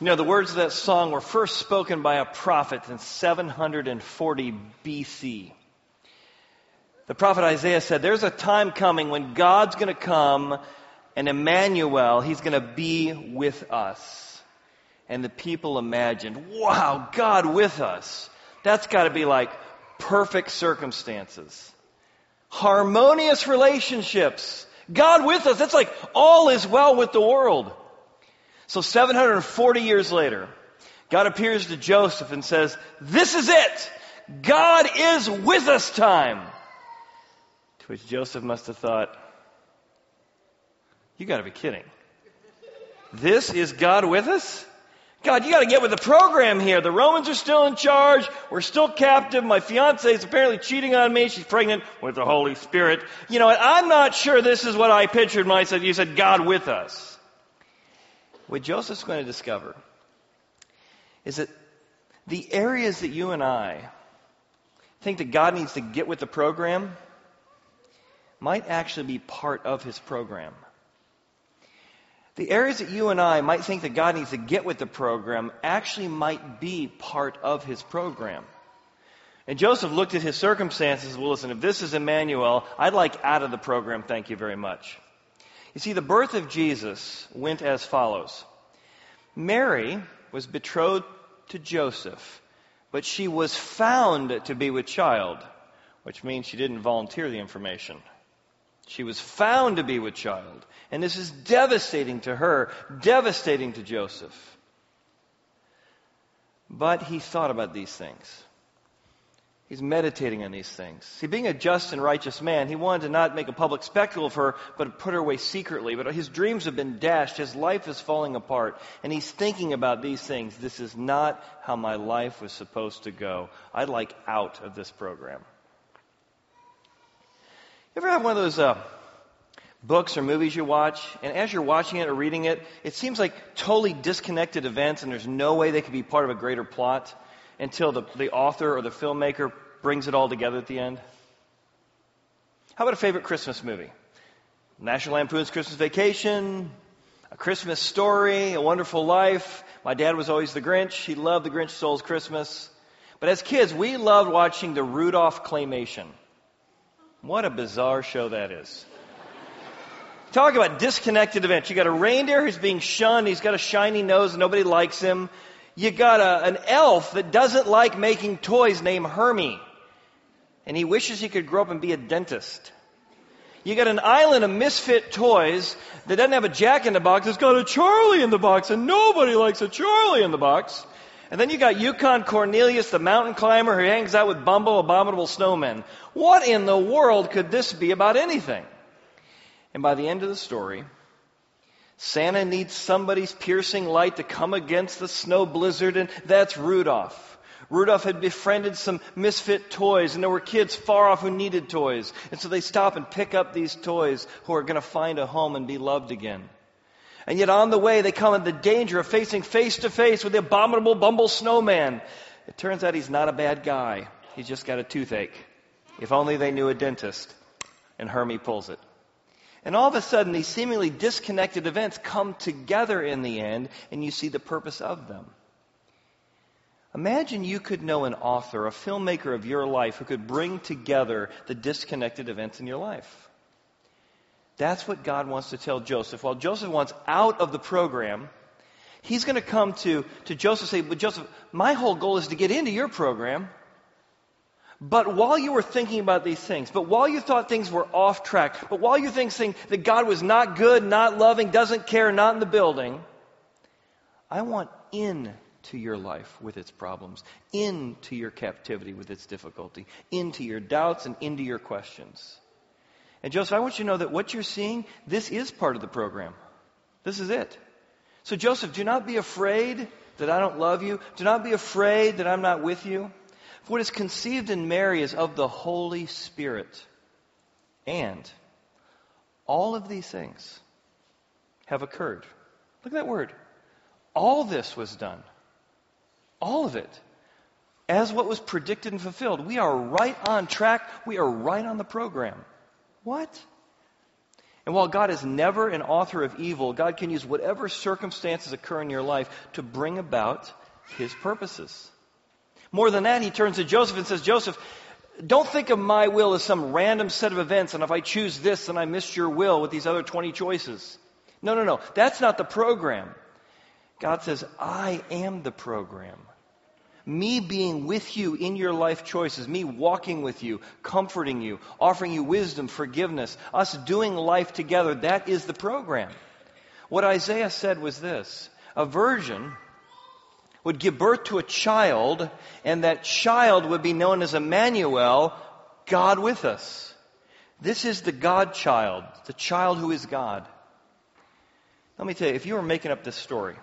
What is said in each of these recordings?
You know, the words of that song were first spoken by a prophet in 740 BC. The prophet Isaiah said, There's a time coming when God's going to come and Emmanuel, he's going to be with us. And the people imagined, wow, God with us. That's got to be like perfect circumstances. Harmonious relationships. God with us. That's like all is well with the world. So 740 years later, God appears to Joseph and says, This is it! God is with us time! To which Joseph must have thought, You gotta be kidding. This is God with us? God, you gotta get with the program here. The Romans are still in charge. We're still captive. My fiance is apparently cheating on me. She's pregnant with the Holy Spirit. You know, I'm not sure this is what I pictured said, you said God with us. What Joseph's going to discover is that the areas that you and I think that God needs to get with the program might actually be part of his program. The areas that you and I might think that God needs to get with the program actually might be part of his program. And Joseph looked at his circumstances. Well, listen, if this is Emmanuel, I'd like out of the program, thank you very much. You see, the birth of Jesus went as follows Mary was betrothed to Joseph, but she was found to be with child, which means she didn't volunteer the information. She was found to be with child. And this is devastating to her, devastating to Joseph. But he thought about these things. He's meditating on these things. See, being a just and righteous man, he wanted to not make a public spectacle of her, but put her away secretly. But his dreams have been dashed. His life is falling apart. And he's thinking about these things. This is not how my life was supposed to go. I'd like out of this program. You ever have one of those uh, books or movies you watch, and as you're watching it or reading it, it seems like totally disconnected events, and there's no way they could be part of a greater plot? Until the, the author or the filmmaker brings it all together at the end? How about a favorite Christmas movie? National Lampoon's Christmas Vacation, A Christmas Story, A Wonderful Life. My dad was always the Grinch. He loved the Grinch Stole's Christmas. But as kids, we loved watching the Rudolph Claymation. What a bizarre show that is. Talk about disconnected events. You got a reindeer who's being shunned. He's got a shiny nose. Nobody likes him you got a, an elf that doesn't like making toys named Hermie. And he wishes he could grow up and be a dentist. You got an island of misfit toys that doesn't have a jack in the box. It's got a Charlie in the box, and nobody likes a Charlie in the box. And then you got Yukon Cornelius, the mountain climber who hangs out with Bumble, abominable snowmen. What in the world could this be about anything? And by the end of the story, Santa needs somebody's piercing light to come against the snow blizzard, and that's Rudolph. Rudolph had befriended some misfit toys, and there were kids far off who needed toys. And so they stop and pick up these toys who are going to find a home and be loved again. And yet on the way, they come in the danger of facing face to face with the abominable Bumble Snowman. It turns out he's not a bad guy. He's just got a toothache. If only they knew a dentist. And Hermie pulls it. And all of a sudden, these seemingly disconnected events come together in the end, and you see the purpose of them. Imagine you could know an author, a filmmaker of your life, who could bring together the disconnected events in your life. That's what God wants to tell Joseph. While Joseph wants out of the program, he's going to come to, to Joseph and say, But Joseph, my whole goal is to get into your program. But while you were thinking about these things, but while you thought things were off track, but while you think that God was not good, not loving, doesn't care, not in the building, I want in to your life with its problems, into your captivity with its difficulty, into your doubts and into your questions. And Joseph, I want you to know that what you're seeing, this is part of the program. This is it. So Joseph, do not be afraid that I don't love you. Do not be afraid that I'm not with you. What is conceived in Mary is of the Holy Spirit. And all of these things have occurred. Look at that word. All this was done. All of it. As what was predicted and fulfilled. We are right on track. We are right on the program. What? And while God is never an author of evil, God can use whatever circumstances occur in your life to bring about his purposes. More than that, he turns to Joseph and says, Joseph, don't think of my will as some random set of events, and if I choose this, then I missed your will with these other 20 choices. No, no, no. That's not the program. God says, I am the program. Me being with you in your life choices, me walking with you, comforting you, offering you wisdom, forgiveness, us doing life together, that is the program. What Isaiah said was this a virgin would give birth to a child, and that child would be known as Emmanuel, God with us. This is the God child, the child who is God. Let me tell you, if you were making up this story,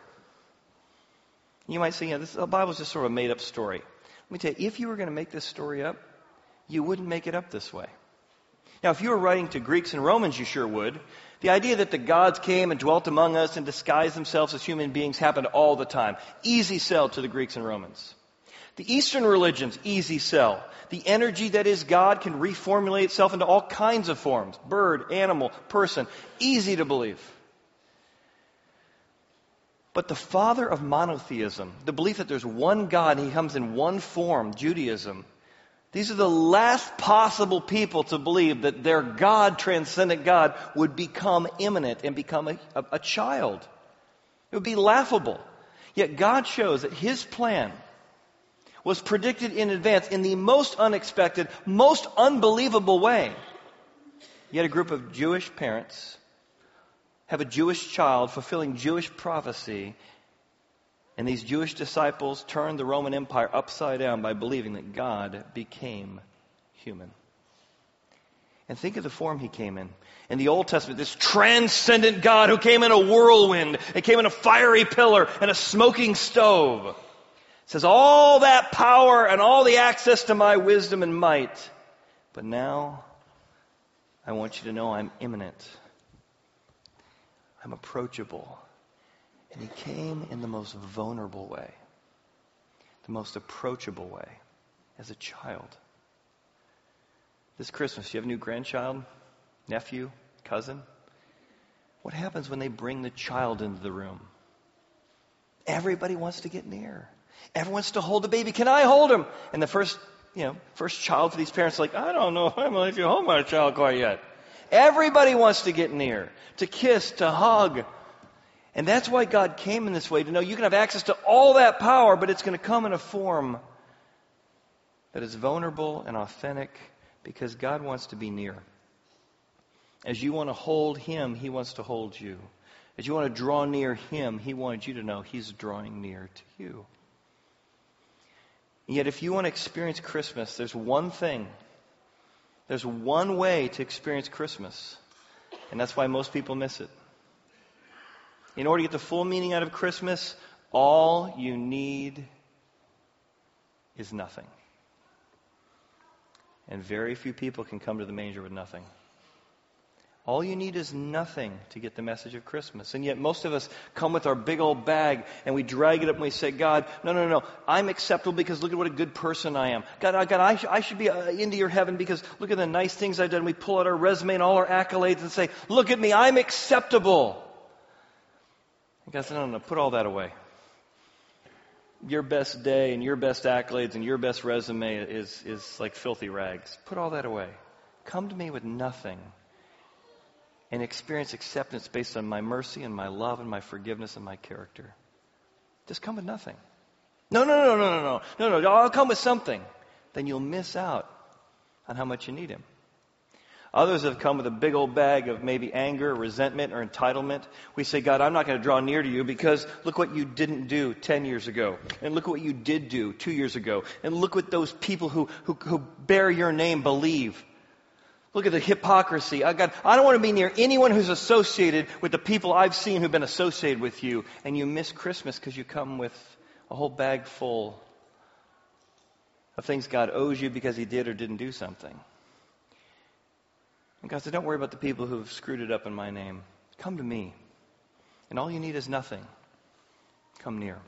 you might say, you know, this, the Bible's just sort of a made up story. Let me tell you, if you were going to make this story up, you wouldn't make it up this way. Now, if you were writing to Greeks and Romans, you sure would. The idea that the gods came and dwelt among us and disguised themselves as human beings happened all the time. Easy sell to the Greeks and Romans. The Eastern religions, easy sell. The energy that is God can reformulate itself into all kinds of forms bird, animal, person. Easy to believe. But the father of monotheism, the belief that there's one God and he comes in one form, Judaism, these are the last possible people to believe that their God, transcendent God, would become immanent and become a, a, a child. It would be laughable. Yet God shows that his plan was predicted in advance in the most unexpected, most unbelievable way. Yet a group of Jewish parents have a Jewish child fulfilling Jewish prophecy, and these Jewish disciples turned the Roman Empire upside down by believing that God became human. And think of the form he came in. In the Old Testament, this transcendent God who came in a whirlwind, and came in a fiery pillar and a smoking stove. Says all that power and all the access to my wisdom and might. But now, I want you to know I'm immanent. I'm approachable. And he came in the most vulnerable way, the most approachable way, as a child. This Christmas, you have a new grandchild, nephew, cousin? What happens when they bring the child into the room? Everybody wants to get near. Everyone wants to hold the baby. Can I hold him? And the first, you know, first child for these parents like, I don't know if I'm to let you hold my child quite yet. Everybody wants to get near, to kiss, to hug. And that's why God came in this way to know you can have access to all that power, but it's going to come in a form that is vulnerable and authentic because God wants to be near. As you want to hold Him, He wants to hold you. As you want to draw near Him, He wants you to know He's drawing near to you. And yet, if you want to experience Christmas, there's one thing there's one way to experience Christmas, and that's why most people miss it. In order to get the full meaning out of Christmas, all you need is nothing. And very few people can come to the manger with nothing. All you need is nothing to get the message of Christmas. And yet most of us come with our big old bag and we drag it up and we say, God, no, no, no, I'm acceptable because look at what a good person I am. God, God I, I should be uh, into your heaven because look at the nice things I've done. We pull out our resume and all our accolades and say, look at me, I'm acceptable. God said, no, no, no, put all that away. Your best day and your best accolades and your best resume is, is like filthy rags. Put all that away. Come to me with nothing and experience acceptance based on my mercy and my love and my forgiveness and my character. Just come with nothing. No, no, no, no, no, no, no, no. I'll come with something. Then you'll miss out on how much you need Him. Others have come with a big old bag of maybe anger, resentment, or entitlement. We say, God, I'm not going to draw near to you because look what you didn't do 10 years ago. And look what you did do two years ago. And look what those people who, who, who bear your name believe. Look at the hypocrisy. Oh, I, got, I don't want to be near anyone who's associated with the people I've seen who've been associated with you. And you miss Christmas because you come with a whole bag full of things God owes you because He did or didn't do something. And God said, Don't worry about the people who've screwed it up in my name. Come to me. And all you need is nothing. Come near.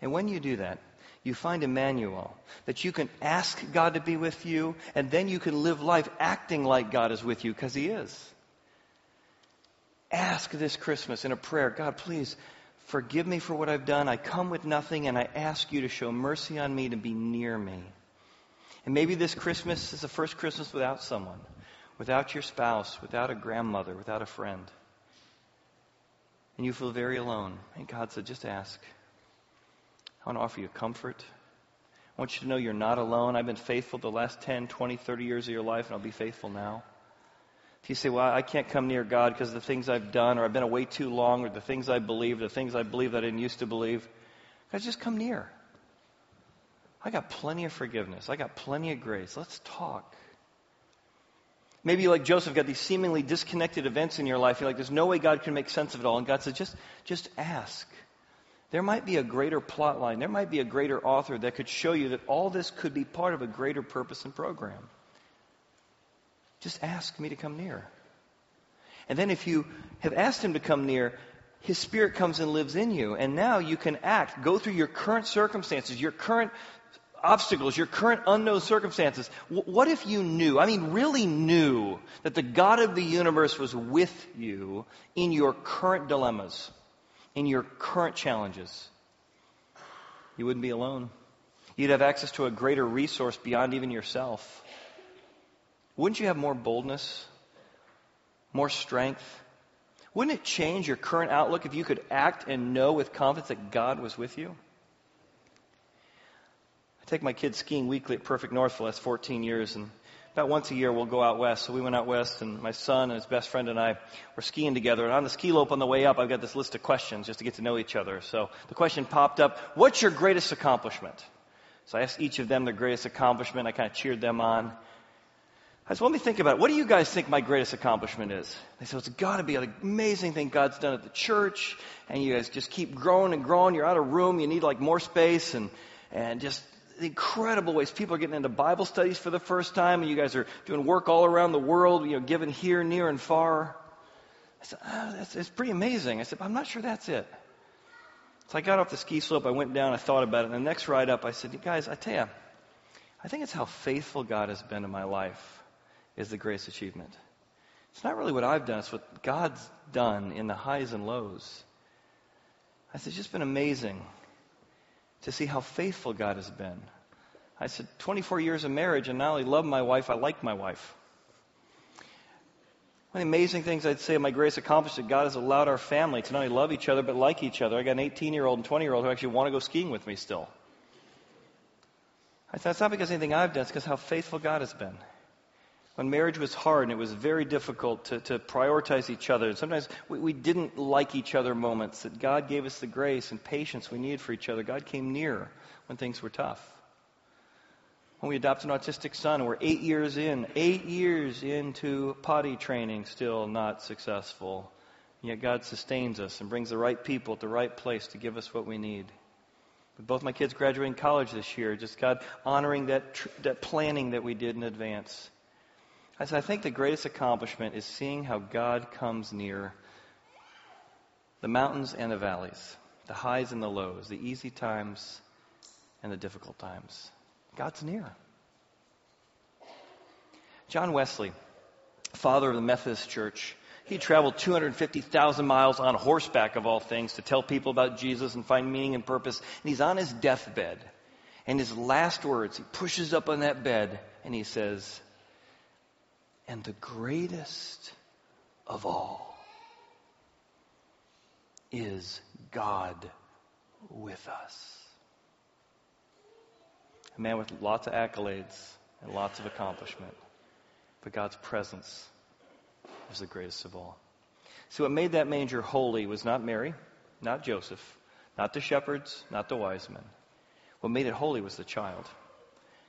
And when you do that, you find Emmanuel, that you can ask God to be with you, and then you can live life acting like God is with you, because He is. ask this Christmas in a prayer God, please forgive me for what I've done. I come with nothing, and I ask you to show mercy on me, to be near me. And maybe this Christmas is the first Christmas without someone, without your spouse, without a grandmother, without a friend. And you feel very alone. And God said, just ask. I want to offer you comfort. I want you to know you're not alone. I've been faithful the last 10, 20, 30 years of your life, and I'll be faithful now. If you say, well, I can't come near God because of the things I've done, or I've been away too long, or the things I believe, the things I believe that I didn't used to believe, guys, just come near. I got plenty of forgiveness. I got plenty of grace. Let's talk. Maybe like Joseph got these seemingly disconnected events in your life. You're like, there's no way God can make sense of it all. And God says, just, just ask. There might be a greater plot line. There might be a greater author that could show you that all this could be part of a greater purpose and program. Just ask me to come near. And then if you have asked him to come near, his spirit comes and lives in you. And now you can act, go through your current circumstances, your current obstacles, your current unknown circumstances. what if you knew, I mean, really knew, that the God of the universe was with you in your current dilemmas, in your current challenges? You wouldn't be alone. You'd have access to a greater resource beyond even yourself. Wouldn't you have more boldness, more strength? Wouldn't it change your current outlook if you could act and know with confidence that God was with you? Take my kids skiing weekly at Perfect North for the last 14 years, and about once a year we'll go out west. So we went out west, and my son and his best friend and I were skiing together. And on the ski slope on the way up, I've got this list of questions just to get to know each other. So the question popped up, what's your greatest accomplishment? So I asked each of them their greatest accomplishment. I kind of cheered them on. I said, let me think about it. What do you guys think my greatest accomplishment is? They said, it's got to be an amazing thing God's done at the church, and you guys just keep growing and growing. You're out of room. You need like more space, and, and just incredible ways people are getting into Bible studies for the first time, and you guys are doing work all around the world, you know, giving here, near, and far. I said, oh, that's, it's pretty amazing. I said, I'm not sure that's it. So I got off the ski slope, I went down, I thought about it, and the next ride up, I said, you guys, I tell you, I think it's how faithful God has been in my life is the greatest achievement. It's not really what I've done, it's what God's done in the highs and lows. I said, it's just been amazing to see how faithful God has been. I said, 24 years of marriage, and not only love my wife, I like my wife. One of the amazing things I'd say my greatest accomplishment, God has allowed our family to not only love each other, but like each other. I got an 18 year old and 20 year old who actually want to go skiing with me still. I said, it's not because anything I've done, it's because how faithful God has been when marriage was hard and it was very difficult to, to prioritize each other. Sometimes we, we didn't like each other moments, that God gave us the grace and patience we needed for each other. God came near when things were tough. When we adopted an autistic son, we're eight years in, eight years into potty training, still not successful. Yet God sustains us and brings the right people at the right place to give us what we need. With both my kids graduating college this year, just God honoring that, tr- that planning that we did in advance. I said, I think the greatest accomplishment is seeing how God comes near the mountains and the valleys, the highs and the lows, the easy times and the difficult times. God's near. John Wesley, father of the Methodist Church, he traveled 250,000 miles on horseback, of all things, to tell people about Jesus and find meaning and purpose. And he's on his deathbed. And his last words, he pushes up on that bed and he says, and the greatest of all is God with us. A man with lots of accolades and lots of accomplishment. But God's presence is the greatest of all. So, what made that manger holy was not Mary, not Joseph, not the shepherds, not the wise men. What made it holy was the child.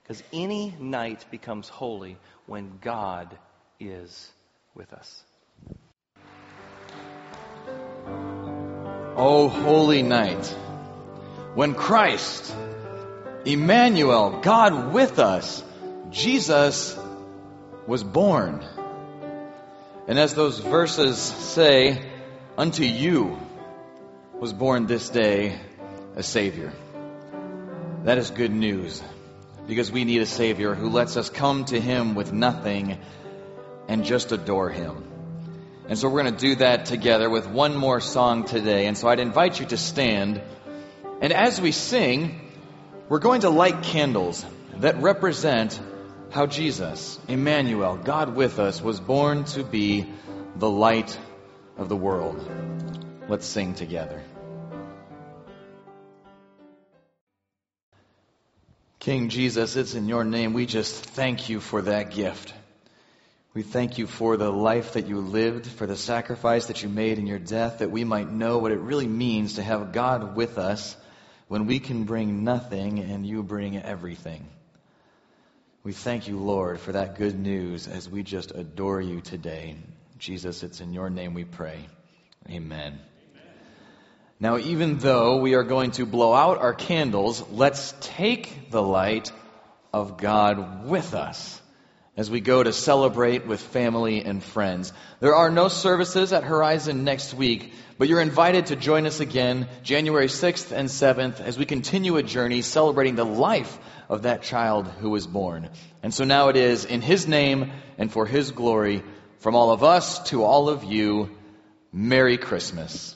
Because any night becomes holy when God is with us. Oh, holy night, when Christ, Emmanuel, God with us, Jesus was born. And as those verses say, unto you was born this day a Savior. That is good news because we need a Savior who lets us come to Him with nothing and just adore Him. And so we're going to do that together with one more song today. And so I'd invite you to stand. And as we sing, we're going to light candles that represent how Jesus, Emmanuel, God with us, was born to be the light of the world. Let's sing together. King Jesus, it's in your name. We just thank you for that gift. We thank you for the life that you lived, for the sacrifice that you made in your death, that we might know what it really means to have God with us when we can bring nothing and you bring everything. We thank you, Lord, for that good news as we just adore you today. Jesus, it's in your name we pray. Amen. Now, even though we are going to blow out our candles, let's take the light of God with us as we go to celebrate with family and friends. There are no services at Horizon next week, but you're invited to join us again January 6th and 7th as we continue a journey celebrating the life of that child who was born. And so now it is in His name and for His glory from all of us to all of you. Merry Christmas.